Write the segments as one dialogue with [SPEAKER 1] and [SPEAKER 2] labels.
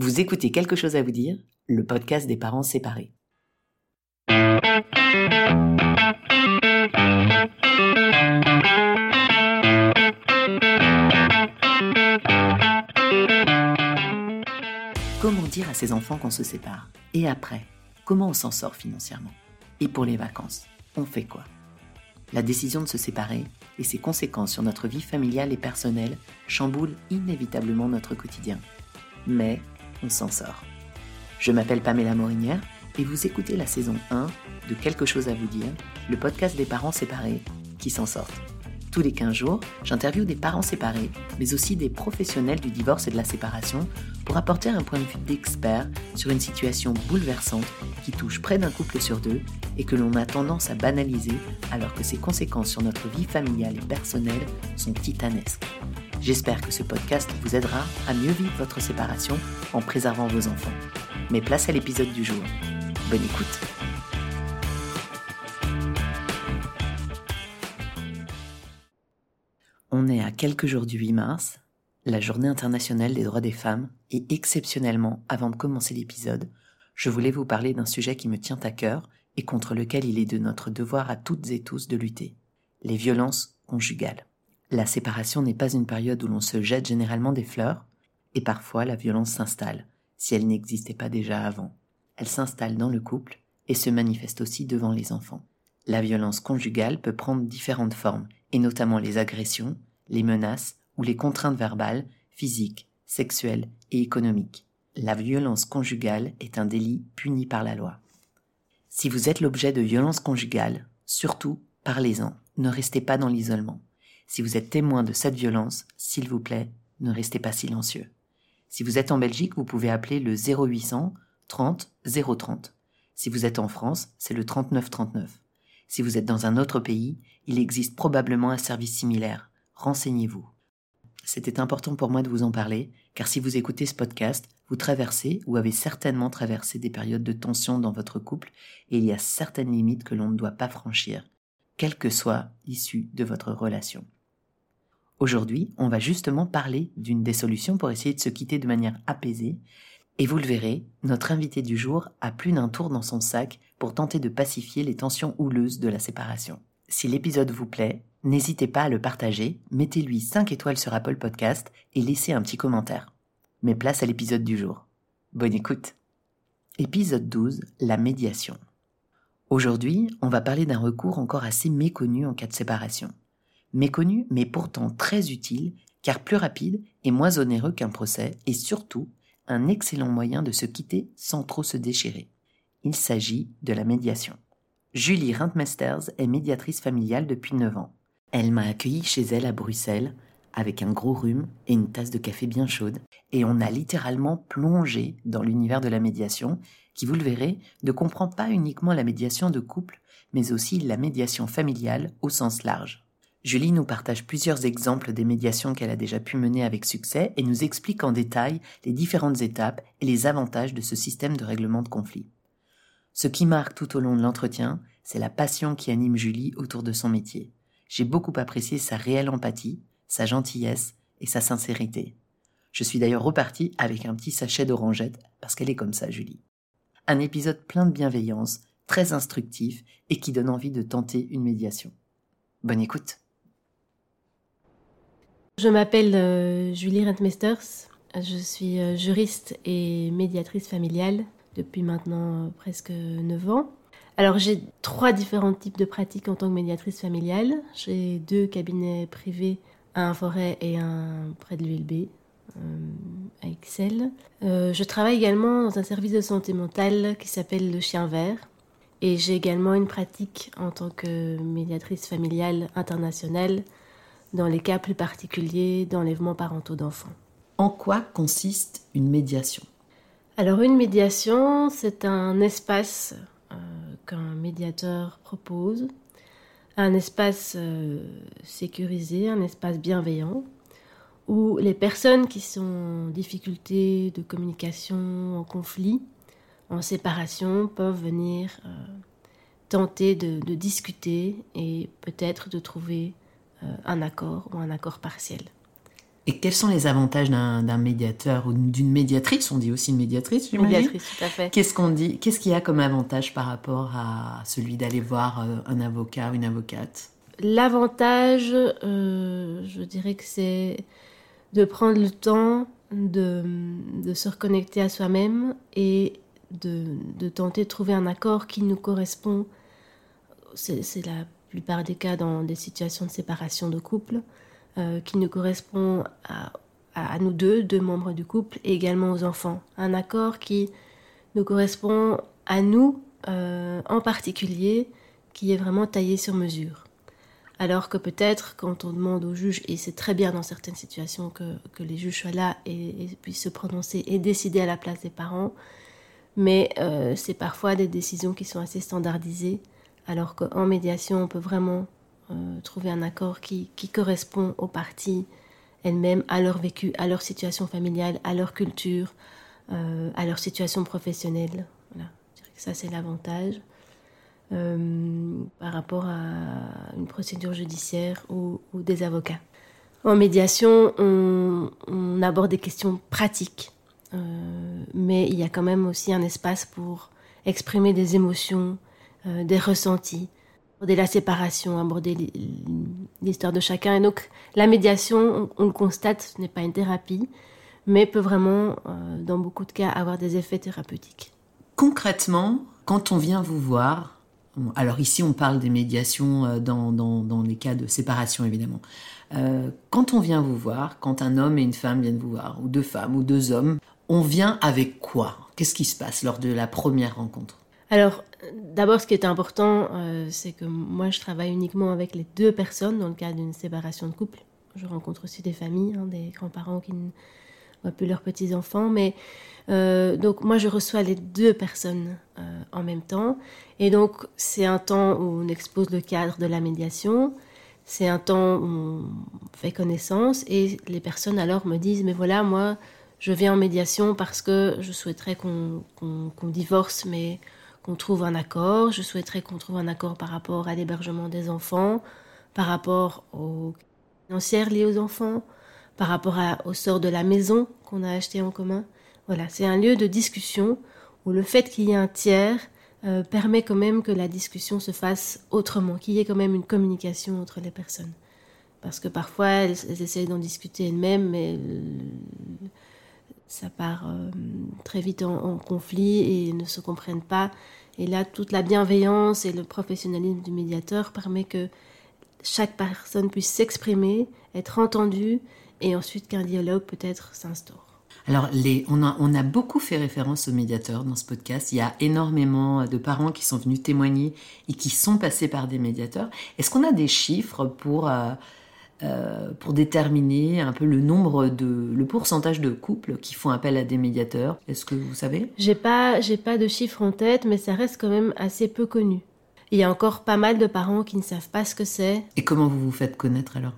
[SPEAKER 1] Vous écoutez quelque chose à vous dire, le podcast des parents séparés. Comment dire à ses enfants qu'on se sépare? Et après, comment on s'en sort financièrement? Et pour les vacances, on fait quoi? La décision de se séparer et ses conséquences sur notre vie familiale et personnelle chamboulent inévitablement notre quotidien. Mais on s'en sort. Je m'appelle Pamela Morinière et vous écoutez la saison 1 de Quelque chose à vous dire, le podcast des parents séparés qui s'en sortent. Tous les 15 jours, j'interviewe des parents séparés, mais aussi des professionnels du divorce et de la séparation pour apporter un point de vue d'expert sur une situation bouleversante qui touche près d'un couple sur deux et que l'on a tendance à banaliser alors que ses conséquences sur notre vie familiale et personnelle sont titanesques. J'espère que ce podcast vous aidera à mieux vivre votre séparation en préservant vos enfants. Mais place à l'épisode du jour. Bonne écoute. On est à quelques jours du 8 mars, la journée internationale des droits des femmes, et exceptionnellement, avant de commencer l'épisode, je voulais vous parler d'un sujet qui me tient à cœur et contre lequel il est de notre devoir à toutes et tous de lutter, les violences conjugales. La séparation n'est pas une période où l'on se jette généralement des fleurs, et parfois la violence s'installe, si elle n'existait pas déjà avant. Elle s'installe dans le couple et se manifeste aussi devant les enfants. La violence conjugale peut prendre différentes formes, et notamment les agressions, les menaces ou les contraintes verbales, physiques, sexuelles et économiques. La violence conjugale est un délit puni par la loi. Si vous êtes l'objet de violences conjugales, surtout parlez-en, ne restez pas dans l'isolement. Si vous êtes témoin de cette violence, s'il vous plaît, ne restez pas silencieux. Si vous êtes en Belgique, vous pouvez appeler le 0800 30 030. Si vous êtes en France, c'est le 39 39. Si vous êtes dans un autre pays, il existe probablement un service similaire. Renseignez-vous. C'était important pour moi de vous en parler, car si vous écoutez ce podcast, vous traversez ou avez certainement traversé des périodes de tension dans votre couple, et il y a certaines limites que l'on ne doit pas franchir, quelle que soit l'issue de votre relation. Aujourd'hui, on va justement parler d'une des solutions pour essayer de se quitter de manière apaisée. Et vous le verrez, notre invité du jour a plus d'un tour dans son sac pour tenter de pacifier les tensions houleuses de la séparation. Si l'épisode vous plaît, n'hésitez pas à le partager, mettez-lui 5 étoiles sur Apple Podcast et laissez un petit commentaire. Mais place à l'épisode du jour. Bonne écoute. Épisode 12, la médiation. Aujourd'hui, on va parler d'un recours encore assez méconnu en cas de séparation méconnu mais pourtant très utile car plus rapide et moins onéreux qu'un procès et surtout un excellent moyen de se quitter sans trop se déchirer. Il s'agit de la médiation. Julie Rintmesters est médiatrice familiale depuis 9 ans. Elle m'a accueilli chez elle à Bruxelles avec un gros rhume et une tasse de café bien chaude et on a littéralement plongé dans l'univers de la médiation qui, vous le verrez, ne comprend pas uniquement la médiation de couple mais aussi la médiation familiale au sens large. Julie nous partage plusieurs exemples des médiations qu'elle a déjà pu mener avec succès et nous explique en détail les différentes étapes et les avantages de ce système de règlement de conflit. Ce qui marque tout au long de l'entretien, c'est la passion qui anime Julie autour de son métier. J'ai beaucoup apprécié sa réelle empathie, sa gentillesse et sa sincérité. Je suis d'ailleurs reparti avec un petit sachet d'orangette parce qu'elle est comme ça, Julie. Un épisode plein de bienveillance, très instructif et qui donne envie de tenter une médiation. Bonne écoute.
[SPEAKER 2] Je m'appelle euh, Julie Rentmesters. Je suis euh, juriste et médiatrice familiale depuis maintenant euh, presque 9 ans. Alors j'ai trois différents types de pratiques en tant que médiatrice familiale. J'ai deux cabinets privés, un forêt et un près de l'ULB, à Excel. je travaille également dans un service de santé mentale qui s'appelle le Chien Vert. Et j'ai également une pratique en tant que médiatrice familiale internationale dans les cas plus particuliers d'enlèvement parentaux d'enfants.
[SPEAKER 1] En quoi consiste une médiation?
[SPEAKER 2] Alors une médiation, c'est un espace euh, qu'un médiateur propose, un espace euh, sécurisé, un espace bienveillant, où les personnes qui sont en difficulté de communication, en conflit, en séparation, peuvent venir euh, tenter de, de discuter et peut-être de trouver un accord ou un accord partiel.
[SPEAKER 1] Et quels sont les avantages d'un médiateur ou d'une médiatrice? On dit aussi médiatrice.
[SPEAKER 2] Médiatrice, tout à fait.
[SPEAKER 1] Qu'est-ce qu'on dit? Qu'est-ce qu'il y a comme avantage par rapport à celui d'aller voir euh, un avocat ou une avocate?
[SPEAKER 2] L'avantage, euh, je dirais que c'est de prendre le temps de, de se reconnecter à soi-même et de, de, tenter de trouver un accord qui nous correspond. C'est la plupart des cas dans des situations de séparation de couple, euh, qui nous correspond à, nous deux, deux membres du couple, et également aux enfants. Un accord qui nous correspond à nous euh, en particulier, qui est vraiment taillé sur mesure. Alors que peut-être quand on demande au juge, et c'est très bien dans certaines situations que, que les juges soient là et, puissent se prononcer et décider à la place des parents, mais euh, c'est parfois des décisions qui sont assez standardisées, alors qu'en médiation, on peut vraiment euh, trouver un accord qui, qui, correspond aux parties elles-mêmes, à leur vécu, à leur situation familiale, à leur culture, euh, à leur situation professionnelle. Voilà. Je dirais que ça, c'est l'avantage. Euh, par rapport à une procédure judiciaire ou, des avocats. En médiation, on, aborde des questions pratiques, mais il y a quand même aussi un espace pour exprimer des émotions, euh, des ressentis, aborder la séparation, aborder l'histoire de chacun. Et donc la médiation, on, le constate, ce n'est pas une thérapie, mais peut vraiment, dans beaucoup de cas, avoir des effets thérapeutiques.
[SPEAKER 1] Concrètement, quand on vient vous voir, alors ici, on parle des médiations euh, dans, les cas de séparation, évidemment. Euh, quand on vient vous voir, quand un homme et une femme viennent vous voir, ou deux femmes, ou deux hommes, on vient avec quoi? Qu'est-ce qui se passe lors de la première rencontre?
[SPEAKER 2] Alors, d'abord, ce qui est important, euh, c'est que moi, je travaille uniquement avec les deux personnes dans le cas d'une séparation de couple. Je rencontre aussi des familles, hein, des grands-parents qui ne voient plus leurs petits-enfants, mais euh, donc moi, je reçois les deux personnes euh, en même temps. Et donc, c'est un temps où on expose le cadre de la médiation. C'est un temps où on fait connaissance. Et les personnes alors me disent, mais voilà, moi, je viens en médiation parce que je souhaiterais qu'on divorce, mais qu'on trouve un accord. Je souhaiterais qu'on trouve un accord par rapport à l'hébergement des enfants, par rapport aux financières liées aux enfants, par rapport au sort de la maison qu'on a acheté en commun. Voilà, c'est un lieu de discussion où le fait qu'il y ait un tiers euh, permet quand même que la discussion se fasse autrement, qu'il y ait quand même une communication entre les personnes. Parce que parfois, elles, essayent d'en discuter elles-mêmes, mais ça part euh, très vite en, conflit et ne se comprennent pas. Et là, toute la bienveillance et le professionnalisme du médiateur permet que chaque personne puisse s'exprimer, être entendue, et ensuite qu'un dialogue peut-être s'instaure.
[SPEAKER 1] Alors, on, a, beaucoup fait référence aux médiateurs dans ce podcast. Il y a énormément de parents qui sont venus témoigner et qui sont passés par des médiateurs. Est-ce qu'on a des chiffres pour, euh, euh, pour déterminer un peu le nombre de, le pourcentage de couples qui font appel à des médiateurs Est-ce que vous savez?
[SPEAKER 2] J'ai pas, j'ai pas de chiffres en tête, mais ça reste quand même assez peu connu. Il y a encore pas mal de parents qui ne savent pas ce que c'est.
[SPEAKER 1] Et comment vous vous faites connaître alors?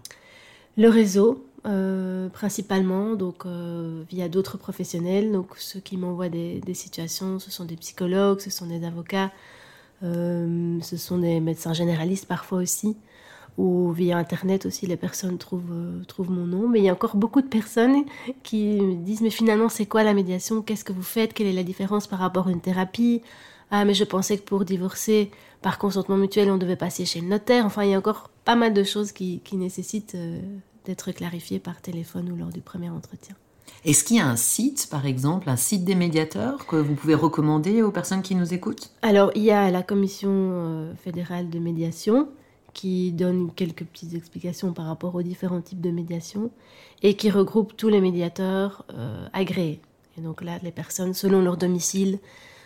[SPEAKER 2] Le réseau, euh, principalement, donc euh, via d'autres professionnels. Donc ceux qui m'envoient des, situations, ce sont des psychologues, ce sont des avocats, ce sont des médecins généralistes parfois aussi, ou via Internet aussi, les personnes trouvent, trouvent mon nom. Mais il y a encore beaucoup de personnes qui me disent, mais finalement, c'est quoi la médiation? Qu'est-ce que vous faites? Quelle est la différence par rapport à une thérapie? Ah, mais je pensais que pour divorcer par consentement mutuel, on devait passer chez le notaire. Enfin, il y a encore pas mal de choses qui, qui nécessitent d'être clarifié par téléphone ou lors du premier entretien.
[SPEAKER 1] Est-ce qu'il y a un site, par exemple, un site des médiateurs que vous pouvez recommander aux personnes qui nous écoutent?
[SPEAKER 2] Alors, il y a la Commission euh, fédérale de médiation qui donne quelques petites explications par rapport aux différents types de médiation et qui regroupe tous les médiateurs euh, agréés. Et donc là, les personnes, selon leur domicile,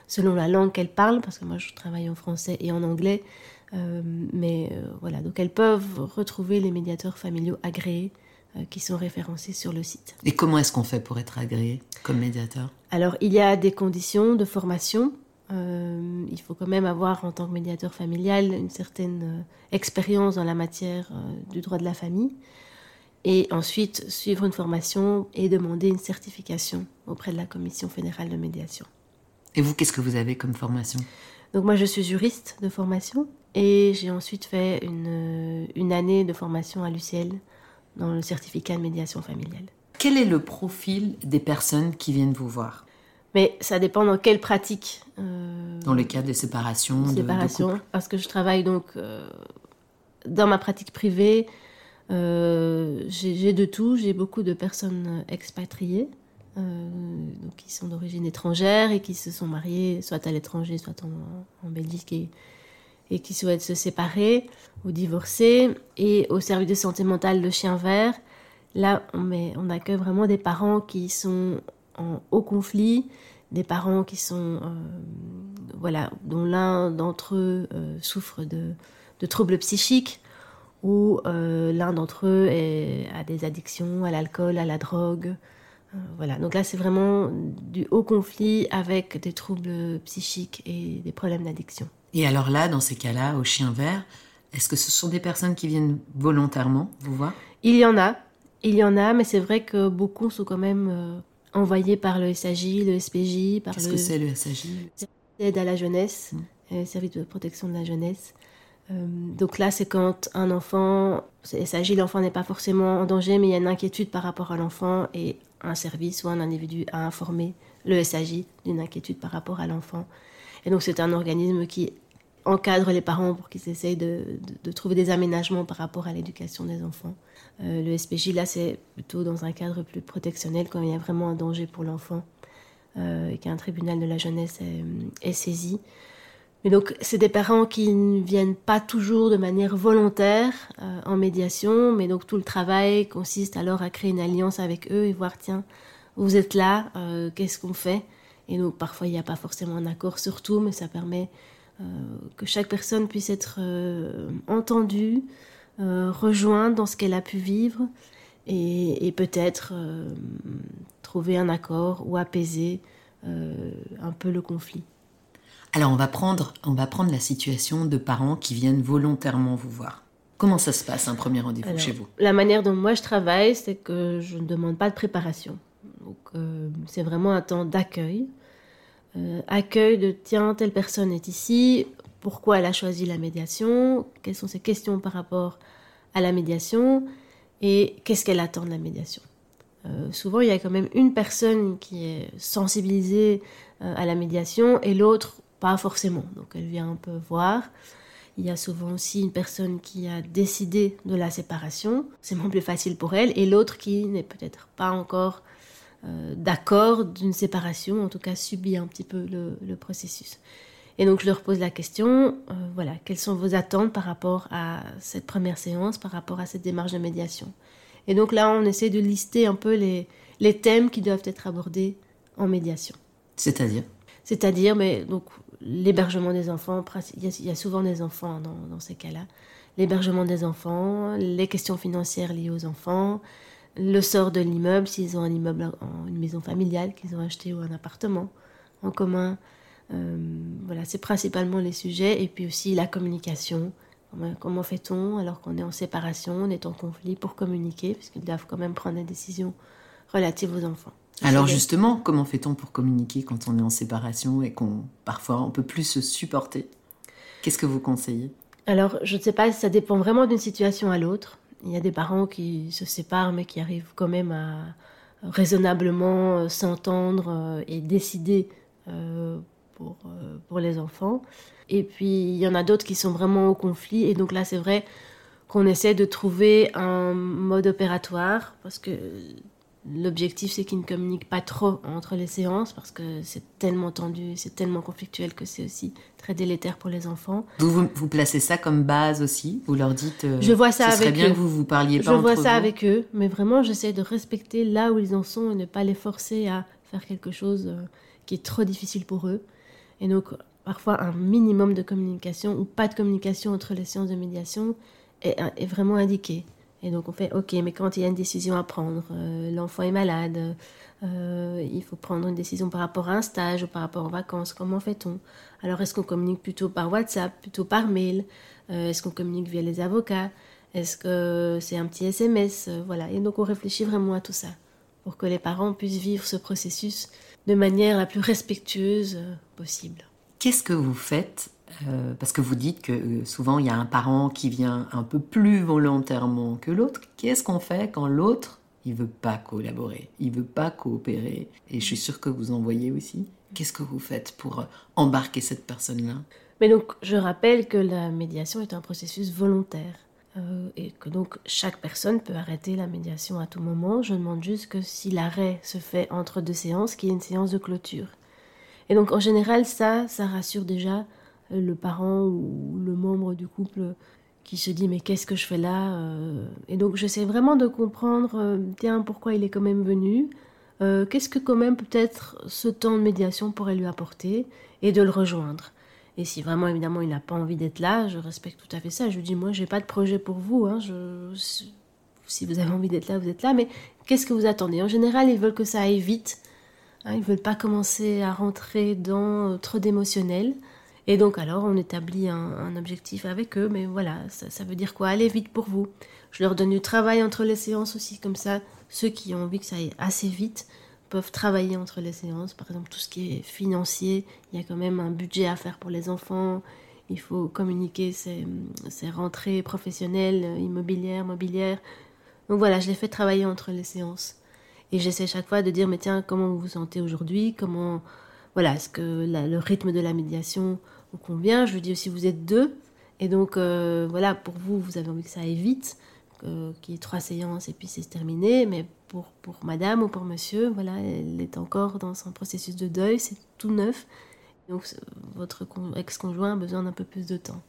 [SPEAKER 2] selon la langue qu'elles parlent, parce que moi je travaille en français et en anglais, euh, mais euh, voilà, donc elles peuvent retrouver les médiateurs familiaux agréés qui sont référencés sur le site.
[SPEAKER 1] Et comment est-ce qu'on fait pour être agréé comme médiateur?
[SPEAKER 2] Alors, il y a des conditions de formation. Il faut quand même avoir, en tant que médiateur familial, une certaine expérience dans la matière du droit de la famille. Et ensuite, suivre une formation et demander une certification auprès de la Commission fédérale de médiation.
[SPEAKER 1] Et vous, qu'est-ce que vous avez comme formation?
[SPEAKER 2] Donc moi, je suis juriste de formation et j'ai ensuite fait une, une, année de formation à l'UCL dans le certificat de médiation familiale.
[SPEAKER 1] Quel est le profil des personnes qui viennent vous voir?
[SPEAKER 2] Mais ça dépend dans quelle pratique.
[SPEAKER 1] Euh, dans le cas des séparations.
[SPEAKER 2] Séparations, parce que je travaille donc euh, dans ma pratique privée. Euh, j'ai de tout. J'ai beaucoup de personnes expatriées, donc qui sont d'origine étrangère et qui se sont mariées soit à l'étranger, soit en, en Belgique et, et, qui souhaitent se séparer ou divorcer. Et au service de santé mentale de Chien Vert, Là, on, met, on accueille vraiment des parents qui sont en haut conflit, des parents qui sont, euh, voilà, dont l'un d'entre eux euh, souffre de, troubles psychiques ou euh, l'un d'entre eux a des addictions à l'alcool, à la drogue. voilà, donc là c'est vraiment du haut conflit avec des troubles psychiques et des problèmes d'addiction.
[SPEAKER 1] Et alors là, dans ces cas-là, au chien vert, est-ce que ce sont des personnes qui viennent volontairement vous voir?
[SPEAKER 2] Il y en a, il y en a, mais c'est vrai que beaucoup sont quand même envoyés par le SAJ, le SPJ.
[SPEAKER 1] Qu'est-ce que c'est le SAJ
[SPEAKER 2] Aide à la jeunesse, mmh. Euh, service de protection de la jeunesse. Euh, donc là, c'est quand un enfant, SAJ, l'enfant n'est pas forcément en danger, mais il y a une inquiétude par rapport à l'enfant et un service ou un individu a informé le SAJ d'une inquiétude par rapport à l'enfant. Et donc c'est un organisme qui encadre les parents pour qu'ils essayent de, trouver des aménagements par rapport à l'éducation des enfants. Euh, le SPJ, là, c'est plutôt dans un cadre plus protectionnel quand il y a vraiment un danger pour l'enfant euh, et qu'un tribunal de la jeunesse est, saisi. Mais donc, c'est des parents qui ne viennent pas toujours de manière volontaire euh, en médiation, mais donc tout le travail consiste alors à créer une alliance avec eux et voir, tiens, vous êtes là, qu'est-ce qu'on fait? Et donc, parfois, il n'y a pas forcément un accord sur tout, mais ça permet que chaque personne puisse être euh, entendue, euh, rejointe dans ce qu'elle a pu vivre et, peut-être trouver un accord ou apaiser un peu le conflit.
[SPEAKER 1] Alors on va prendre, on va prendre la situation de parents qui viennent volontairement vous voir. Comment ça se passe un premier rendez-vous chez vous?
[SPEAKER 2] La manière dont moi je travaille, c'est que je ne demande pas de préparation. Donc c'est vraiment un temps d'accueil. Euh, accueil de tiens, telle personne est ici, pourquoi elle a choisi la médiation, quelles sont ses questions par rapport à la médiation? Et qu'est-ce qu'elle attend de la médiation? Euh, souvent, il y a quand même une personne qui est sensibilisée euh, à la médiation et l'autre pas forcément. Donc elle vient un peu voir. Il y a souvent aussi une personne qui a décidé de la séparation, c'est moins plus facile pour elle, et l'autre qui n'est peut-être pas encore d'accord d'une séparation, en tout cas subit un petit peu le, processus. Et donc je leur pose la question, euh, voilà, quelles sont vos attentes par rapport à cette première séance, par rapport à cette démarche de médiation? Et donc là, on essaie de lister un peu les, les thèmes qui doivent être abordés en médiation.
[SPEAKER 1] C'est-à-dire?
[SPEAKER 2] C'est-à-dire, mais donc l'hébergement des enfants, il y, a, souvent des enfants dans, dans ces cas-là, l'hébergement des enfants, les questions financières liées aux enfants, le sort de l'immeuble, s'ils ont un immeuble, une maison familiale qu'ils ont acheté ou un appartement en commun. Euh, voilà, c'est principalement les sujets. Et puis aussi la communication. Comment, fait-on alors qu'on est en séparation, on est en conflit pour communiquer, puisqu'ils doivent quand même prendre des décisions relatives aux enfants.
[SPEAKER 1] Alors justement, comment fait-on pour communiquer quand on est en séparation et qu'on parfois on peut plus se supporter? Qu'est-ce que vous conseillez?
[SPEAKER 2] Alors je ne sais pas, ça dépend vraiment d'une situation à l'autre. Il y a des parents qui se séparent mais qui arrivent quand même à raisonnablement euh, s'entendre euh, et décider euh, pour, pour les enfants. Et puis il y en a d'autres qui sont vraiment au conflit. Et donc là, c'est vrai qu'on essaie de trouver un mode opératoire parce que L'objectif, c'est qu'ils ne communiquent pas trop entre les séances parce que c'est tellement tendu, c'est tellement conflictuel que c'est aussi très délétère pour les enfants.
[SPEAKER 1] Vous, vous, placez ça comme base aussi? Vous leur dites
[SPEAKER 2] euh, Je vois ça
[SPEAKER 1] ce
[SPEAKER 2] serait
[SPEAKER 1] bien que vous vous parliez pas
[SPEAKER 2] Je vois ça avec eux, mais vraiment, j'essaie de respecter là où ils en sont et ne pas les forcer à faire quelque chose euh, qui est trop difficile pour eux. Et donc, parfois, un minimum de communication ou pas de communication entre les séances de médiation est, est vraiment indiqué. Et donc on fait, ok, mais quand il y a une décision à prendre, euh, l'enfant est malade, euh, il faut prendre une décision par rapport à un stage ou par rapport aux vacances, comment fait-on? Alors est-ce qu'on communique plutôt par WhatsApp, plutôt par mail? Euh, Est-ce qu'on communique via les avocats? Est-ce que c'est un petit SMS Voilà, et donc on réfléchit vraiment à tout ça pour que les parents puissent vivre ce processus de manière la plus respectueuse possible.
[SPEAKER 1] Qu'est-ce que vous faites euh, parce que vous dites que euh, souvent il y a un parent qui vient un peu plus volontairement que l'autre. Qu'est-ce qu'on fait quand l'autre il veut pas collaborer, il veut pas coopérer? Et je suis sûre que vous en voyez aussi. Qu'est-ce que vous faites pour euh, embarquer cette personne-là?
[SPEAKER 2] Mais donc je rappelle que la médiation est un processus volontaire. et que donc chaque personne peut arrêter la médiation à tout moment. Je demande juste que si l'arrêt se fait entre deux séances, qu'il y ait une séance de clôture. Et donc en général, ça, ça rassure déjà le parent ou le membre du couple qui se dit mais qu'est-ce que je fais là euh. Et donc j'essaie vraiment de comprendre, euh, tiens, pourquoi il est quand même venu, qu'est-ce que quand même peut-être ce temps de médiation pourrait lui apporter, et de le rejoindre. Et si vraiment évidemment il n'a pas envie d'être là, je respecte tout à fait ça. Je lui dis moi j'ai pas de projet pour vous, hein, je, si vous avez envie d'être là, vous êtes là, mais qu'est-ce que vous attendez? En général, ils veulent que ça aille vite. Hein, ils ne veulent pas commencer à rentrer dans trop d'émotionnel. Et donc alors on établit un, objectif avec eux, mais voilà, ça, veut dire quoi? Allez vite pour vous. Je leur donne du travail entre les séances aussi, comme ça, ceux qui ont envie que ça aille assez vite peuvent travailler entre les séances. Par exemple, tout ce qui est financier, il y a quand même un budget à faire pour les enfants. Il faut communiquer ses, rentrées professionnelles, immobilières, mobilières. Donc voilà, je les fais travailler entre les séances. Et j'essaie chaque fois de dire, mais tiens, comment vous vous sentez aujourd'hui? Comment, voilà, est-ce que le rythme de la médiation vous convient? Je lui dis aussi, vous êtes deux. Et donc, euh, voilà, pour vous, vous avez envie que ça aille vite, qu'il y ait trois séances et puis c'est terminé. Mais pour, pour madame ou pour monsieur, voilà, elle est encore dans son processus de deuil, c'est tout neuf. Donc, votre ex-conjoint a besoin d'un peu plus de temps.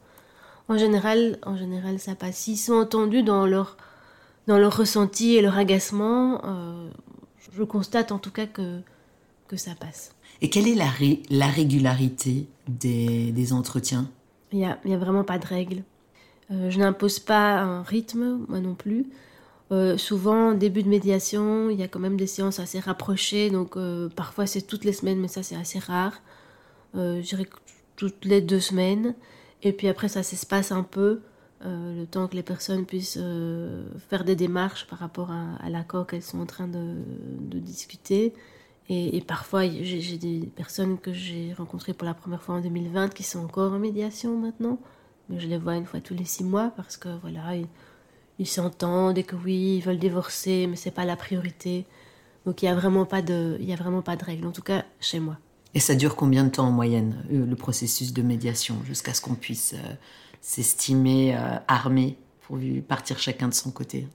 [SPEAKER 2] En général, en général, ça passe. S'ils sont entendus dans leur dans leur ressenti et leur agacement, euh, je constate en tout cas que, que ça passe.
[SPEAKER 1] Et quelle est la, la régularité des, entretiens?
[SPEAKER 2] Il n'y a, vraiment pas de règle. Euh, je n'impose pas un rythme, moi non plus. Euh, souvent, début de médiation, il y a quand même des séances assez rapprochées, donc parfois c'est toutes les semaines, mais ça c'est assez rare. je dirais toutes les deux semaines. Et puis après, ça s'espace un peu. Euh, le temps que les personnes puissent euh, faire des démarches par rapport à, l'accord qu'elles sont en train de, discuter. Et, parfois, j'ai des personnes que j'ai rencontrées pour la première fois en 2020 qui sont encore en médiation maintenant, mais je les vois une fois tous les six mois parce que voilà, ils s'entendent et que oui, ils veulent divorcer, mais c'est pas la priorité. Donc il n'y a vraiment pas de, y a vraiment pas de règle, en tout cas chez moi.
[SPEAKER 1] Et ça dure combien de temps en moyenne le processus de médiation jusqu'à ce qu'on puisse s'estimer euh, armé pour partir chacun de son côté?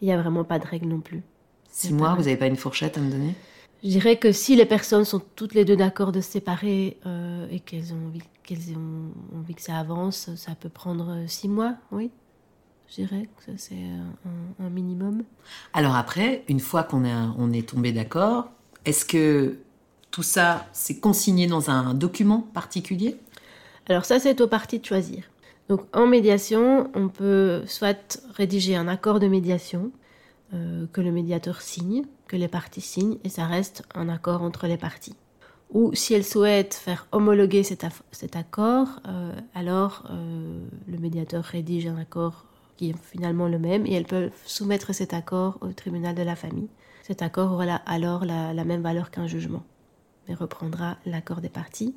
[SPEAKER 2] Il n'y a vraiment pas de règle non plus.
[SPEAKER 1] Six mois, vous n'avez pas une fourchette à me donner?
[SPEAKER 2] Je dirais que si les personnes sont toutes les deux d'accord de se séparer euh, et qu'elles ont, envie, qu'elles ont envie que ça avance, ça peut prendre euh, six mois, oui. Je dirais que ça c'est un, minimum.
[SPEAKER 1] Alors après, une fois qu'on est, on est tombé d'accord, est-ce que tout ça c'est consigné dans un document particulier?
[SPEAKER 2] Alors ça c'est aux parties de choisir. Donc en médiation, on peut soit rédiger un accord de médiation euh, que le médiateur signe, que les parties signent, et ça reste un accord entre les parties. Ou si elles souhaitent faire homologuer cet, accord, euh, alors euh, le médiateur rédige un accord qui est finalement le même, et elles peuvent soumettre cet accord au tribunal de la famille. Cet accord aura alors la même valeur qu'un jugement, mais reprendra l'accord des parties.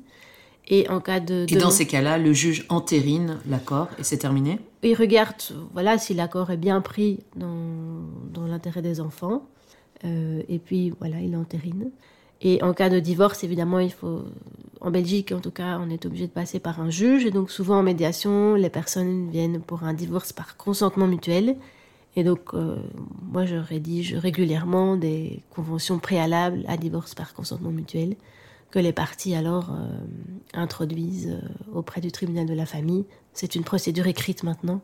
[SPEAKER 2] Et en cas de.
[SPEAKER 1] Et dans ces cas-là, le juge entérine l'accord et c'est terminé?
[SPEAKER 2] Il regarde voilà, si l'accord est bien pris dans, dans l'intérêt des enfants. Euh, et puis voilà, il entérine. Et en cas de divorce, évidemment, il faut. En Belgique, en tout cas, on est obligé de passer par un juge. Et donc, souvent en médiation, les personnes viennent pour un divorce par consentement mutuel. Et donc, euh, moi, je rédige régulièrement des conventions préalables à divorce par consentement mutuel que les parties alors euh, introduisent auprès du tribunal de la famille. C'est une procédure écrite maintenant,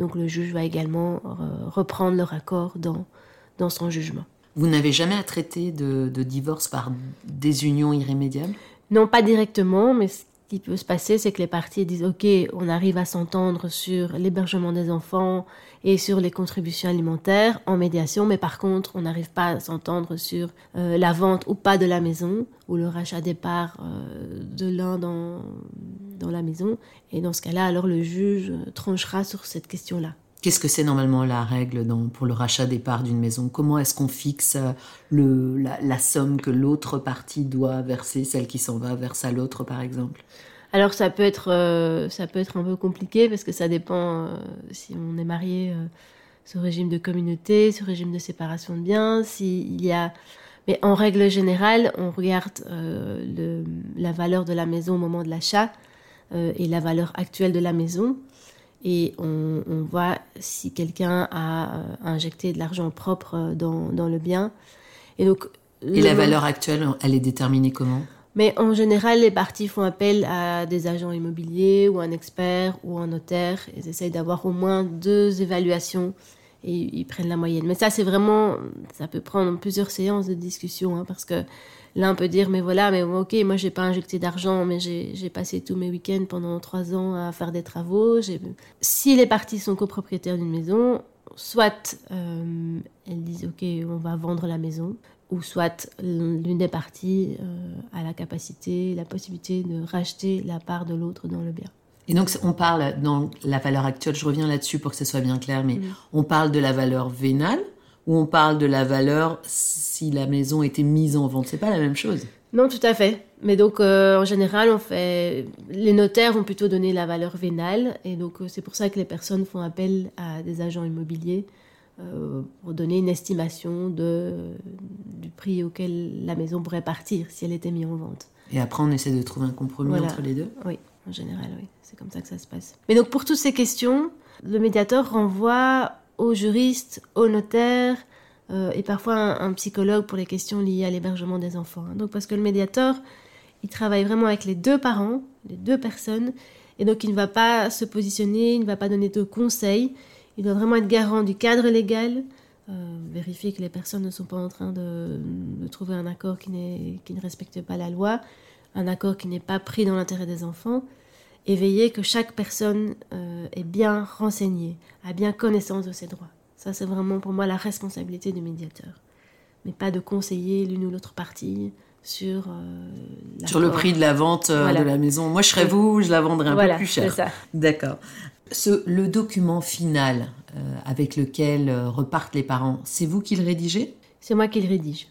[SPEAKER 2] donc le juge va également reprendre leur accord dans son jugement.
[SPEAKER 1] Vous n'avez jamais à traiter de, divorce par désunion irrémédiable?
[SPEAKER 2] Non, pas directement, mais ce qui peut se passer, c'est que les parties disent OK, on arrive à s'entendre sur l'hébergement des enfants et sur les contributions alimentaires en médiation, mais par contre, on n'arrive pas à s'entendre sur euh, la vente ou pas de la maison ou le rachat des parts euh, de l'un dans, dans la maison. Et dans ce cas-là, alors le juge tranchera sur cette question-là.
[SPEAKER 1] Qu'est-ce que c'est normalement la règle pour le rachat des parts d'une maison? Comment est-ce qu'on fixe euh, la, somme que l'autre partie doit verser, celle qui s'en va verse à l'autre par exemple?
[SPEAKER 2] Alors ça peut être euh, ça peut être un peu compliqué parce que ça dépend euh, si on est marié ce régime de communauté, ce régime de séparation de biens, s'il y a mais en règle générale, on regarde la valeur de la maison au moment de l'achat et la valeur actuelle de la maison et on, on voit si quelqu'un a injecté de l'argent propre dans, dans, le bien.
[SPEAKER 1] Et donc et la valeur actuelle, elle est déterminée comment?
[SPEAKER 2] Mais en général, les parties font appel à des agents immobiliers ou un expert ou un notaire. Ils essayent d'avoir au moins deux évaluations et ils prennent la moyenne. Mais ça, c'est vraiment, ça peut prendre plusieurs séances de discussion hein, parce que l'un peut dire, mais voilà, mais ok, moi j'ai pas injecté d'argent, mais j'ai passé tous mes week-ends pendant trois ans à faire des travaux. Si les parties sont copropriétaires d'une maison, soit euh, elles disent, ok, on va vendre la maison, ou soit l'une des parties euh, a la capacité, la possibilité de racheter la part de l'autre dans le bien.
[SPEAKER 1] Et donc on parle dans la valeur actuelle, je reviens là-dessus pour que ce soit bien clair, mais mm. on parle de la valeur vénale ou on parle de la valeur si la maison était mise en vente. C'est pas la même chose.
[SPEAKER 2] Non, tout à fait. Mais donc euh, en général, on fait, les notaires vont plutôt donner la valeur vénale, et donc euh, c'est pour ça que les personnes font appel à des agents immobiliers euh, pour donner une estimation de, du prix auquel la maison pourrait partir si elle était mise en vente.
[SPEAKER 1] Et après, on essaie de trouver un compromis entre les deux
[SPEAKER 2] Oui, en général, oui. C'est comme ça que ça se passe. Mais donc, pour toutes ces questions, le médiateur renvoie au juriste, au notaire euh, et parfois un, un, psychologue pour les questions liées à l'hébergement des enfants. Hein. Donc, parce que le médiateur, il travaille vraiment avec les deux parents, les deux personnes, et donc il ne va pas se positionner, il ne va pas donner de conseils, il doit vraiment être garant du cadre légal, euh, vérifier que les personnes ne sont pas en train de, trouver un accord qui, ne respecte pas la loi, un accord qui n'est pas pris dans l'intérêt des enfants, et veiller que chaque personne euh, est bien renseignée, a bien connaissance de ses droits. Ça, c'est vraiment pour moi la responsabilité du médiateur. Mais pas de conseiller l'une ou l'autre partie sur euh,
[SPEAKER 1] sur le prix de la vente de la maison. Moi, je serais vous, je la vendrais un peu plus cher. D'accord le document final euh, avec lequel euh, repartent les parents, c'est vous qui le rédigez?
[SPEAKER 2] C'est moi qui le rédige.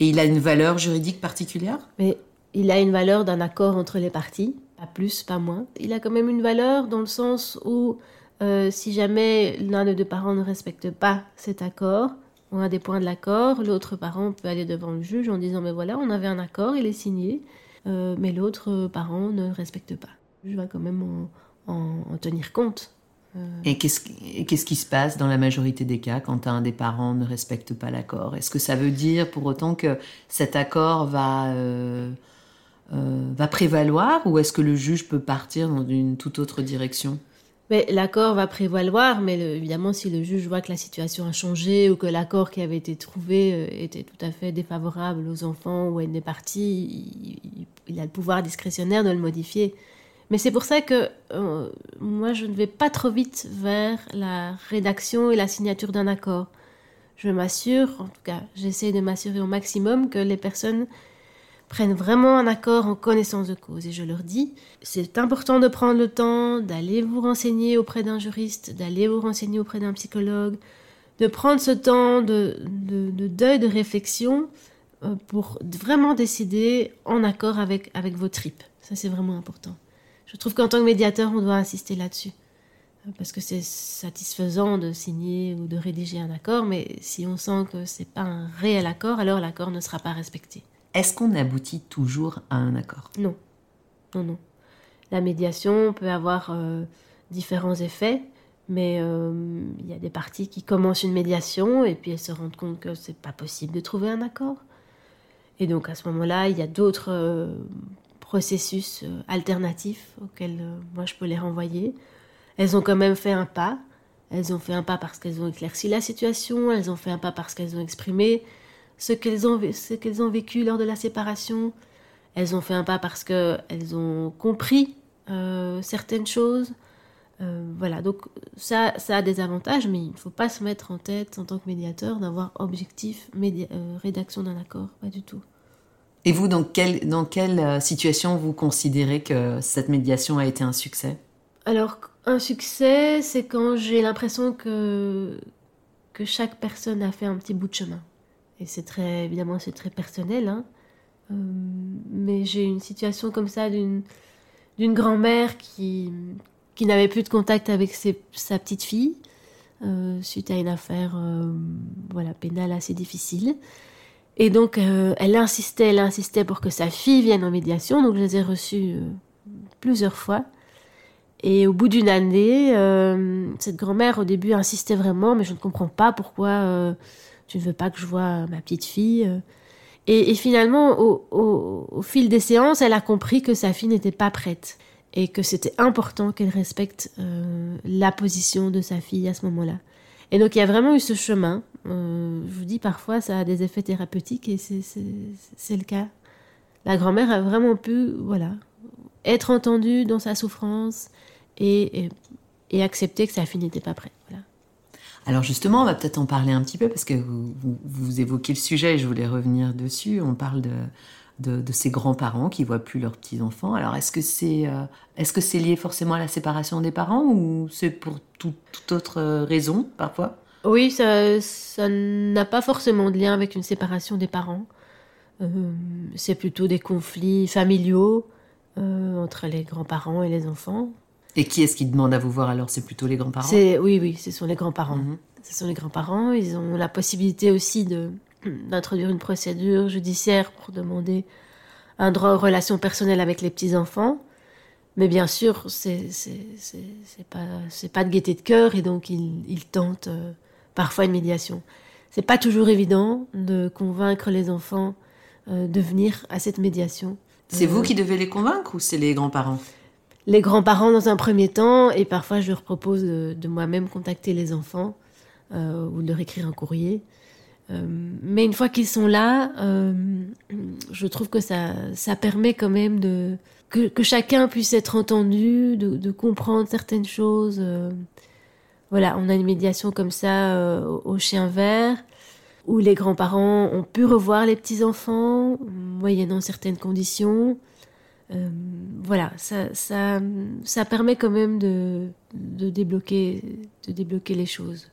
[SPEAKER 1] Et il a une valeur juridique particulière?
[SPEAKER 2] Mais il a une valeur d'un accord entre les parties, pas plus, pas moins. Il a quand même une valeur dans le sens où euh, si jamais l'un des deux parents ne respecte pas cet accord, on a des points de l'accord, l'autre parent peut aller devant le juge en disant mais voilà, on avait un accord, il est signé, mais l'autre parent ne respecte pas. Je vais quand même en, en, tenir compte.
[SPEAKER 1] Euh, et qu'est-ce qui se passe dans la majorité des cas quand un des parents ne respecte pas l'accord? Est-ce que ça veut dire pour autant que cet accord va, euh, euh, va prévaloir ou est-ce que le juge peut partir dans une toute autre direction?
[SPEAKER 2] L'accord va prévaloir, mais évidemment, si le juge voit que la situation a changé ou que l'accord qui avait été trouvé était tout à fait défavorable aux enfants ou à une des parties, il a le pouvoir discrétionnaire de le modifier. Mais c'est pour ça que euh, moi, je ne vais pas trop vite vers la rédaction et la signature d'un accord. Je m'assure, en tout cas, j'essaie de m'assurer au maximum que les personnes prennent vraiment un accord en connaissance de cause. Et je leur dis, c'est important de prendre le temps d'aller vous renseigner auprès d'un juriste, d'aller vous renseigner auprès d'un psychologue, de prendre ce temps de, de, deuil, de réflexion euh, pour vraiment décider en accord avec, avec vos tripes. Ça, c'est vraiment important. Je trouve qu'en tant que médiateur, on doit insister là-dessus. Parce que c'est satisfaisant de signer ou de rédiger un accord, mais si on sent que c'est pas un réel accord, alors l'accord ne sera pas respecté.
[SPEAKER 1] Est-ce qu'on aboutit toujours à un accord?
[SPEAKER 2] Non. Non, non. La médiation peut avoir euh, différents effets, mais euh, il y a des parties qui commencent une médiation et puis elles se rendent compte que c'est pas possible de trouver un accord. Et donc à ce moment-là, il y a d'autres euh, processus alternatifs auxquels moi je peux les renvoyer. Elles ont quand même fait un pas. Elles ont fait un pas parce qu'elles ont éclairci la situation, elles ont fait un pas parce qu'elles ont exprimé ce qu'elles ont, vécu lors de la séparation. Elles ont fait un pas parce qu'elles ont compris euh, certaines choses. voilà, donc ça, ça a des avantages, mais il ne faut pas se mettre en tête en tant que médiateur d'avoir objectif rédaction d'un accord, pas du tout.
[SPEAKER 1] Et vous, dans quelle, dans quelle euh, situation vous considérez que cette médiation a été un succès?
[SPEAKER 2] Alors, un succès, c'est quand j'ai l'impression que, que chaque personne a fait un petit bout de chemin. Et c'est très, évidemment, c'est très personnel, hein. Euh, mais j'ai une situation comme ça d'une d'une grand-mère qui, qui n'avait plus de contact avec sa petite fille euh, suite à une affaire euh, voilà, pénale assez difficile. Et donc, elle insistait, elle insistait pour que sa fille vienne en médiation. Donc, je les ai reçues plusieurs fois. Et au bout d'une année, cette grand-mère, au début, insistait vraiment, mais je ne comprends pas pourquoi tu ne veux pas que je vois ma petite fille. Et, finalement, au, fil des séances, elle a compris que sa fille n'était pas prête et que c'était important qu'elle respecte euh, la position de sa fille à ce moment-là. Et donc il y a vraiment eu ce chemin. Euh, je vous dis parfois ça a des effets thérapeutiques et c'est le cas. La grand-mère a vraiment pu voilà être entendue dans sa souffrance et, et, accepter que sa fille n'était pas prête.
[SPEAKER 1] Alors justement, on va peut-être en parler un petit peu parce que vous, évoquez le sujet et je voulais revenir dessus. On parle de, de, ces grands-parents qui voient plus leurs petits-enfants. Alors est-ce que c'est euh, est-ce que c'est lié forcément à la séparation des parents ou c'est pour toute autre raison parfois?
[SPEAKER 2] Oui, ça, ça n'a pas forcément de lien avec une séparation des parents. Euh, c'est plutôt des conflits familiaux euh, entre les grands-parents et les enfants.
[SPEAKER 1] Et qui est-ce qui demande à vous voir alors? C'est plutôt les grands-parents?
[SPEAKER 2] C'est oui, oui, ce sont les grands-parents. Mhm. Ce sont les grands-parents. Ils ont la possibilité aussi d'introduire une procédure judiciaire pour demander un droit aux relations personnelles avec les petits enfants. Mais bien sûr, c'est pas pas de gaieté de cœur et donc ils il tentent euh, parfois une médiation. C'est pas toujours évident de convaincre les enfants euh, de venir à cette médiation.
[SPEAKER 1] C'est vous euh, qui devez les convaincre ou c'est les grands-parents?
[SPEAKER 2] Les grands-parents dans un premier temps, et parfois je leur propose de, moi-même contacter les enfants euh, ou de leur écrire un courrier. Euh, mais une fois qu'ils sont là, euh, je trouve que ça, ça permet quand même de que, chacun puisse être entendu, de, de comprendre certaines choses. voilà, on a une médiation comme ça au chien vert, où les grands-parents ont pu revoir les petits-enfants, moyennant certaines conditions. Euh, voilà, ça, ça, ça, permet quand même de, de, débloquer, de débloquer les choses.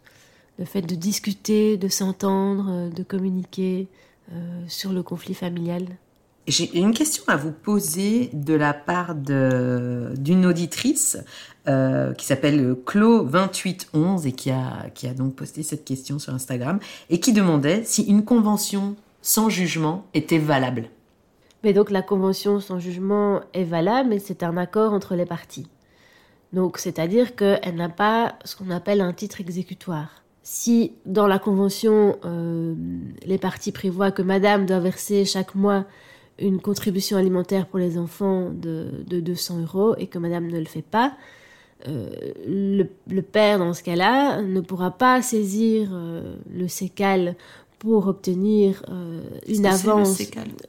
[SPEAKER 2] Le fait de discuter, de s'entendre, de communiquer euh, sur le conflit familial.
[SPEAKER 1] J'ai une question à vous poser de la part d'une auditrice euh, qui s'appelle Clo2811 et qui a, qui a donc posté cette question sur Instagram et qui demandait si une convention sans jugement était valable.
[SPEAKER 2] Mais donc la convention sans jugement est valable, mais c'est un accord entre les parties. Donc c'est-à-dire qu'elle n'a pas ce qu'on appelle un titre exécutoire. Si dans la convention, euh, les parties prévoient que Madame doit verser chaque mois une contribution alimentaire pour les enfants de, 200 euros et que Madame ne le fait pas, euh, le, père, dans ce cas-là, ne pourra pas saisir euh, le sécal pour obtenir euh, une avance.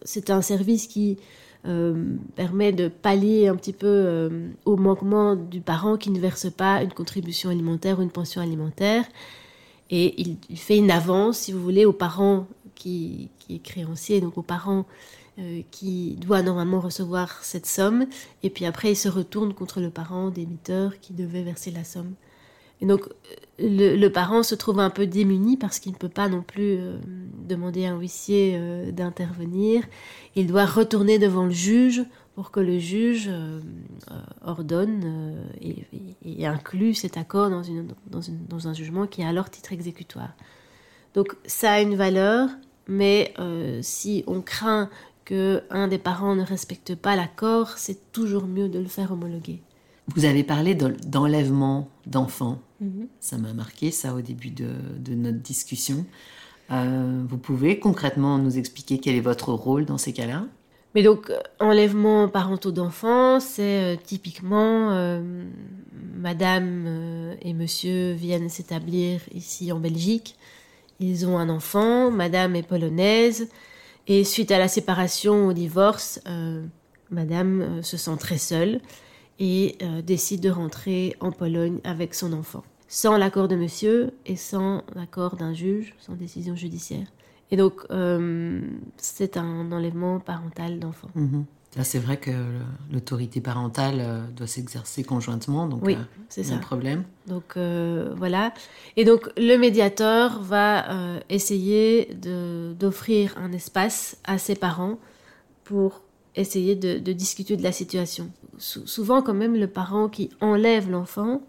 [SPEAKER 2] C'est un service qui euh, permet de pallier un petit peu euh, au manquement du parent qui ne verse pas une contribution alimentaire ou une pension alimentaire. Et il, fait une avance, si vous voulez, au parent qui, qui est créancier, donc au parent qui doit normalement recevoir cette somme. Et puis après, il se retourne contre le parent débiteur qui devait verser la somme. Et donc, le, parent se trouve un peu démuni parce qu'il ne peut pas non plus euh, demander à un huissier euh, d'intervenir. Il doit retourner devant le juge pour que le juge euh, ordonne et, inclut cet accord dans, un jugement qui a alors titre exécutoire. Donc, ça a une valeur, mais si on craint qu'un des parents ne respecte pas l'accord, c'est toujours mieux de le faire homologuer.
[SPEAKER 1] Vous avez parlé d'enlèvement d'enfants. Mhm. Ça m'a marqué ça au début de, notre discussion. Euh, vous pouvez concrètement nous expliquer quel est votre rôle dans ces cas-là?
[SPEAKER 2] Mais donc, euh, enlèvement parentaux d'enfants, c'est euh, typiquement Madame et Monsieur viennent s'établir ici en Belgique. Ils ont un enfant, Madame est polonaise, et suite à la séparation, au divorce, Madame se sent très seule et euh, décide de rentrer en Pologne avec son enfant, sans l'accord de monsieur et sans l'accord d'un juge, sans décision judiciaire. Et donc, euh, c'est un enlèvement parental d'enfant.
[SPEAKER 1] Là, c'est vrai que l'autorité parentale euh, doit s'exercer conjointement, donc
[SPEAKER 2] oui, c'est
[SPEAKER 1] un problème.
[SPEAKER 2] Donc voilà. Et donc le médiateur va essayer d'offrir un espace à ses parents pour essayer de, discuter de la situation. Souvent, quand même, le parent qui enlève l'enfant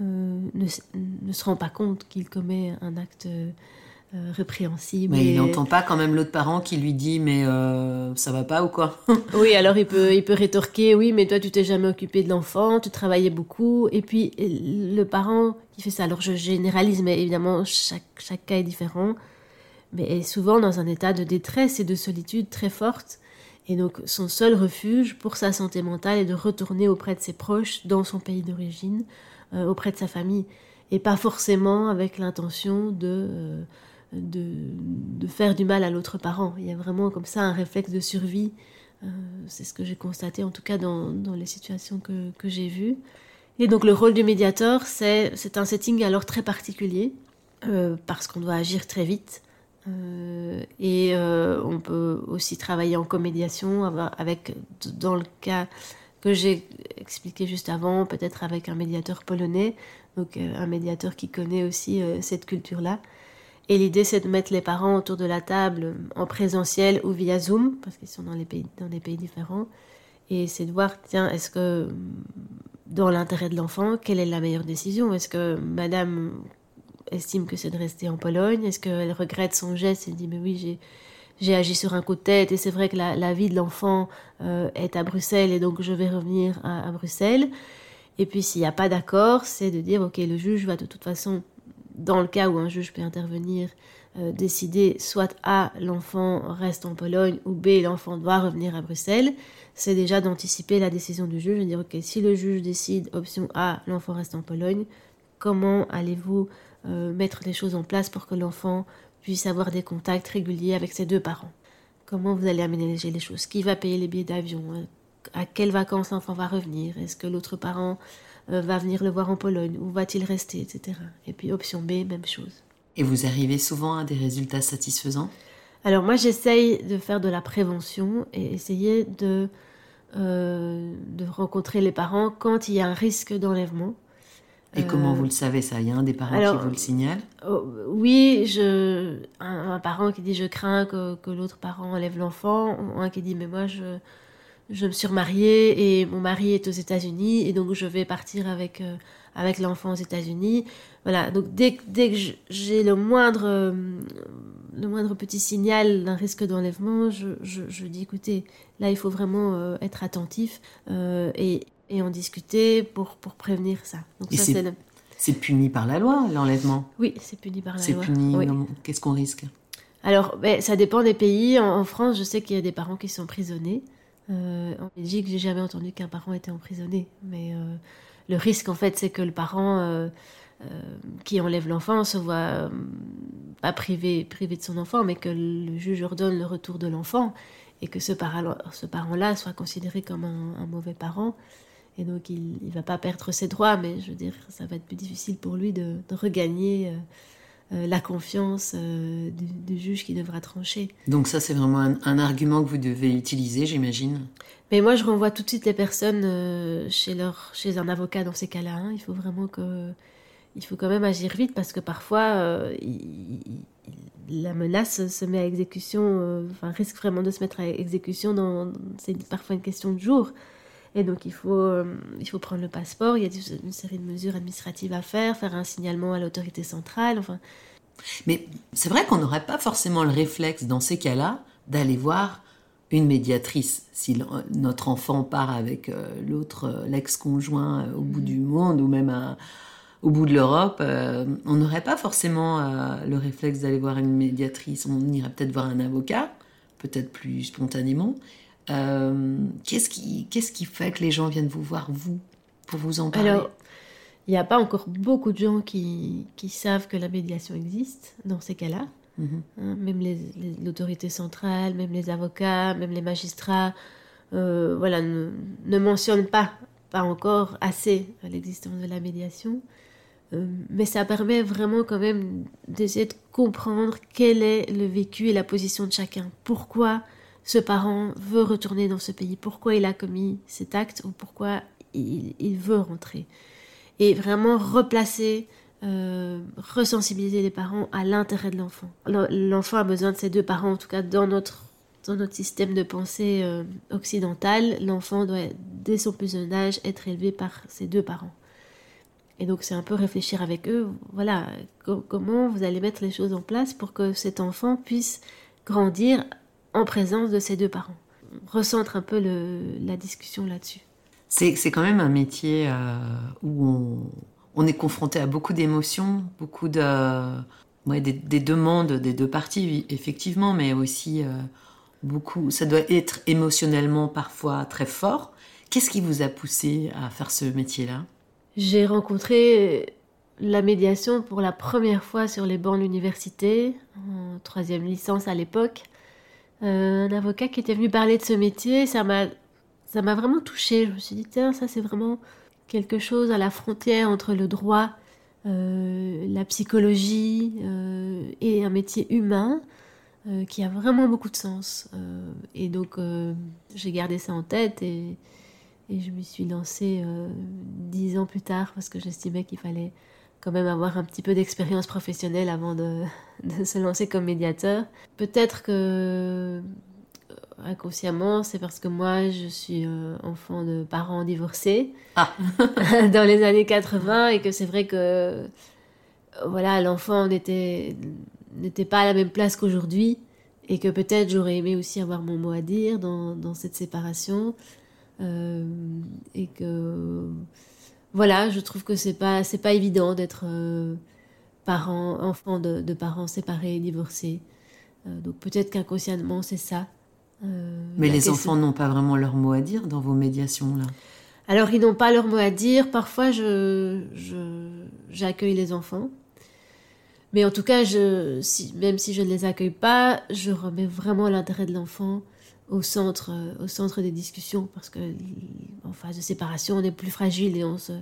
[SPEAKER 2] euh, ne, se rend pas compte qu'il commet un acte euh, répréhensible.
[SPEAKER 1] Mais il n'entend pas quand même l'autre parent qui lui dit mais euh, ça va pas ou quoi?
[SPEAKER 2] Oui, alors il peut, il peut rétorquer oui mais toi tu t'es jamais occupé de l'enfant, tu travaillais beaucoup. Et puis le parent qui fait ça, alors je généralise mais évidemment chaque, chaque cas est différent, mais est souvent dans un état de détresse et de solitude très forte et donc son seul refuge pour sa santé mentale est de retourner auprès de ses proches dans son pays d'origine, euh, auprès de sa famille et pas forcément avec l'intention de de, faire du mal à l'autre parent. Il y a vraiment comme ça un réflexe de survie. Euh, c'est ce que j'ai constaté en tout cas dans, les situations que, j'ai vues. Et donc le rôle du médiateur, c'est, un setting alors très particulier euh, parce qu'on doit agir très vite. Euh, et on peut aussi travailler en comédiation avec, dans le cas que j'ai expliqué juste avant, peut-être avec un médiateur polonais, donc un médiateur qui connaît aussi cette culture-là. Et l'idée, c'est de mettre les parents autour de la table en présentiel ou via Zoom, parce qu'ils sont dans, les dans des pays différents. Et c'est de voir, tiens, est-ce que dans l'intérêt de l'enfant, quelle est la meilleure décision? Est-ce que madame estime que c'est de rester en Pologne. Est-ce qu'elle regrette son geste et dit, mais oui, j'ai j'ai agi sur un coup de tête. Et c'est vrai que la, vie de l'enfant euh, est à Bruxelles et donc je vais revenir à, Bruxelles. Et puis s'il n'y a pas d'accord, c'est de dire ok le juge va de toute façon dans le cas où un juge peut intervenir, euh, décider soit A, l'enfant reste en Pologne, ou B, l'enfant doit revenir à Bruxelles, c'est déjà d'anticiper la décision du juge et dire, ok, si le juge décide option A, l'enfant reste en Pologne, comment allez-vous euh, mettre les choses en place pour que l'enfant puisse avoir des contacts réguliers avec ses deux parents. Comment vous allez aménager les choses? Qui va payer les billets d'avion? À quelles vacances l'enfant va revenir? Est-ce que l'autre parent euh, va venir le voir en Pologne? Où va-t-il rester? Etc. Et puis option B, même chose.
[SPEAKER 1] Et vous arrivez souvent à des résultats satisfaisants?
[SPEAKER 2] Alors moi j'essaye de faire de la prévention et essayer de, euh, de rencontrer les parents quand il y a un risque d'enlèvement.
[SPEAKER 1] Et comment euh, vous le savez ça? Il y a un des parents qui vous le signale?
[SPEAKER 2] oh, Oui, je, un, parent qui dit je crains que, que l'autre parent enlève l'enfant, un qui dit mais moi je, je me suis remariée et mon mari est aux États-Unis et donc je vais partir avec, euh, avec l'enfant aux États-Unis. Voilà, donc dès, dès que j'ai le moindre, euh, le moindre petit signal d'un risque d'enlèvement, je, je, dis écoutez, là il faut vraiment euh, être attentif et, et, en discuter pour, pour prévenir ça.
[SPEAKER 1] Donc ça c'est C'est puni par la loi, l'enlèvement?
[SPEAKER 2] Oui, c'est puni par la loi.
[SPEAKER 1] C'est puni, qu'est-ce qu'on risque?
[SPEAKER 2] Alors, ben, ça dépend des pays. En, France, je sais qu'il y a des parents qui sont prisonnés. Euh, en Belgique, j'ai jamais entendu qu'un parent était emprisonné. Mais euh, le risque, en fait, c'est que le parent euh, qui enlève l'enfant se voit pas privé, privé de son enfant, mais que le juge ordonne le retour de l'enfant et que ce, parent-là soit considéré comme un, mauvais parent. Et donc, il ne va pas perdre ses droits, mais je veux dire, ça va être plus difficile pour lui de, de regagner euh, la confiance euh, du, juge qui devra trancher.
[SPEAKER 1] Donc ça, c'est vraiment un, argument que vous devez utiliser, j'imagine.
[SPEAKER 2] Mais moi, je renvoie tout de suite les personnes euh, chez, leur, chez un avocat dans ces cas-là. Hein. Il faut vraiment que... Il faut quand même agir vite parce que parfois, la menace se met à exécution, enfin risque vraiment de se mettre à exécution dans... C'est parfois une question de jours. Et donc il faut, il faut prendre le passeport, il y a une série de mesures administratives à faire, faire un signalement à l'autorité centrale, enfin.
[SPEAKER 1] Mais c'est vrai qu'on n'aurait pas forcément le réflexe dans ces cas-là d'aller voir une médiatrice. Si notre enfant part avec euh, l'autre, euh, l'ex-conjoint euh, au bout du monde ou même au bout de l'Europe, on n'aurait pas forcément le réflexe d'aller voir une médiatrice. On irait peut-être voir un avocat, peut-être plus spontanément. Qu'est-ce qui, qu'est-ce qui fait que les gens viennent vous voir, vous, pour vous en parler
[SPEAKER 2] il n'y a pas encore beaucoup de gens qui, qui, savent que la médiation existe dans ces cas-là. Mhm. Hein, même l'autorité centrale, même les avocats, même les magistrats, euh, voilà, ne, ne, mentionnent pas, pas encore assez l'existence de la médiation. Euh, mais ça permet vraiment quand même d'essayer de comprendre quel est le vécu et la position de chacun. Pourquoi ce parent veut retourner dans ce pays, pourquoi il a commis cet acte ou pourquoi il, veut rentrer et vraiment replacer, euh, resensibiliser les parents à l'intérêt de l'enfant. L'enfant a besoin de ses deux parents, en tout cas dans notre dans notre système de pensée euh, occidental, l'enfant doit, dès son plus jeune âge, être élevé par ses deux parents. Et donc, c'est un peu réfléchir avec eux, voilà, comment vous allez mettre les choses en place pour que cet enfant puisse grandir en présence de ses deux parents. On recentre un peu la discussion là-dessus.
[SPEAKER 1] C'est quand même un métier euh, où on, est confronté à beaucoup d'émotions, beaucoup de, des, demandes des deux parties, effectivement, mais aussi euh, beaucoup. Ça doit être émotionnellement parfois très fort. Qu'est-ce qui vous a poussé à faire ce métier-là?
[SPEAKER 2] J'ai rencontré la médiation pour la première fois sur les bancs de l'université, en troisième licence à l'époque. Euh, un avocat qui était venu parler de ce métier, ça m'a, ça m'a vraiment touchée. Je me suis dit, tiens, ça c'est vraiment quelque chose à la frontière entre le droit, euh, la psychologie euh, et un métier humain. Qui a vraiment beaucoup de sens. Et donc, j'ai gardé ça en tête et, et je me suis lancée dix ans plus tard parce que j'estimais qu'il fallait quand même avoir un petit peu d'expérience professionnelle avant de, de, se lancer comme médiateur. Peut-être que inconsciemment, c'est parce que moi, je suis enfant de parents divorcés ah. dans les années 80 et que c'est vrai que voilà, l'enfant était n'était pas à la même place qu'aujourd'hui et que peut-être j'aurais aimé aussi avoir mon mot à dire dans, dans cette séparation euh, et que voilà je trouve que c'est pas c'est pas évident d'être euh, parent enfant de, de, parents séparés divorcés. Euh, donc peut-être qu'inconsciemment c'est ça.
[SPEAKER 1] Mais les enfants n'ont pas vraiment leur mot à dire dans vos médiations là?
[SPEAKER 2] Alors ils n'ont pas leur mot à dire. Parfois je j'accueille les enfants. Mais en tout cas, je, si, même si je ne les accueille pas, je remets vraiment l'intérêt de l'enfant au centre, au centre des discussions parce que en phase de séparation, on est plus fragile et on se,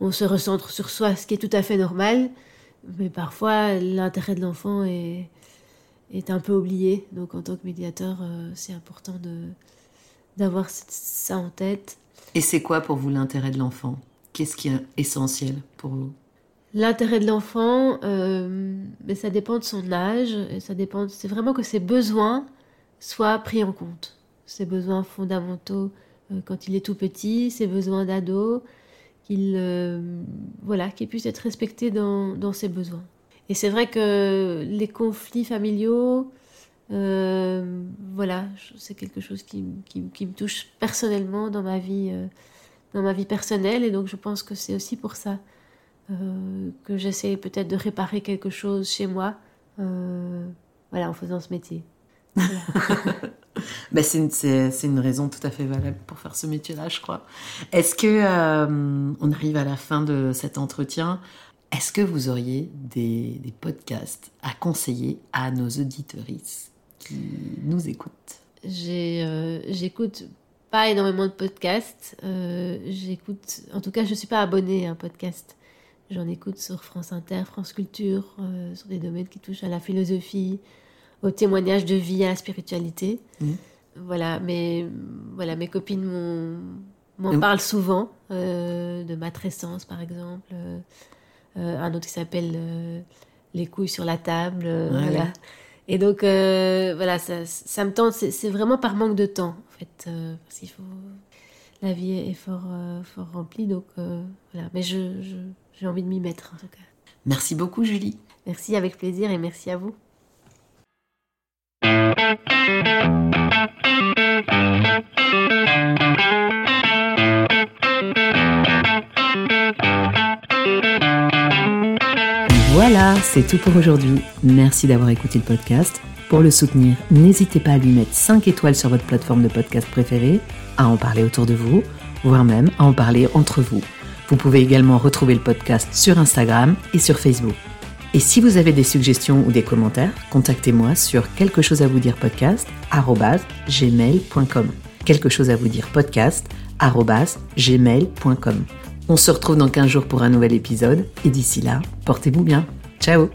[SPEAKER 2] on se recentre sur soi, ce qui est tout à fait normal. Mais parfois, l'intérêt de l'enfant est, est un peu oublié. Donc, en tant que médiateur, euh, c'est important de d'avoir ça en tête.
[SPEAKER 1] Et c'est quoi pour vous l'intérêt de l'enfant? Qu'est-ce qui est essentiel pour vous?
[SPEAKER 2] L'intérêt de l'enfant, euh, mais ça dépend de son âge, et ça dépend. C'est vraiment que ses besoins soient pris en compte. Ses besoins fondamentaux euh, quand il est tout petit, ses besoins d'ado, qu'il euh, voilà, qu'il puisse être respecté dans, dans ses besoins. Et c'est vrai que les conflits familiaux, voilà, c'est quelque chose qui, qui, me touche personnellement dans ma vie, dans ma vie personnelle, et donc je pense que c'est aussi pour ça euh, que j'essaie peut-être de réparer quelque chose chez moi, euh, voilà, en faisant ce métier.
[SPEAKER 1] bah c'est une, raison tout à fait valable pour faire ce métier-là, je crois. Est-ce que euh, on arrive à la fin de cet entretien Est-ce que vous auriez des, podcasts à conseiller à nos auditories qui nous écoutent?
[SPEAKER 2] J'écoute pas énormément de podcasts. J'écoute, en tout cas, je suis pas abonnée à un podcast. J'en écoute sur France Inter, France Culture, euh, sur des domaines qui touchent à la philosophie, au témoignage de vie, à la spiritualité. Mmh. Voilà, mais voilà, mes copines m'en parlent souvent, euh, de matrescence par exemple, euh, un autre qui s'appelle Les couilles sur la table. voilà. Et donc, voilà, ça, ça, me tente, c'est vraiment par manque de temps, en fait, parce qu'il faut. La vie est fort, fort remplie, donc voilà. Mais je, je j'ai envie de m'y mettre en tout cas.
[SPEAKER 1] Merci beaucoup Julie.
[SPEAKER 2] Merci avec plaisir et merci à vous.
[SPEAKER 1] Voilà, c'est tout pour aujourd'hui. Merci d'avoir écouté le podcast. Pour le soutenir, n'hésitez pas à lui mettre 5 étoiles sur votre plateforme de podcast préférée, à en parler autour de vous, voire même à en parler entre vous. Vous pouvez également retrouver le podcast sur Instagram et sur Facebook. Et si vous avez des suggestions ou des commentaires, contactez-moi sur quelque chose à vous dire podcast gmail.com. Quelque chose à vous dire podcast gmail.com. On se retrouve dans 15 jours pour un nouvel épisode et d'ici là, portez-vous bien. Ciao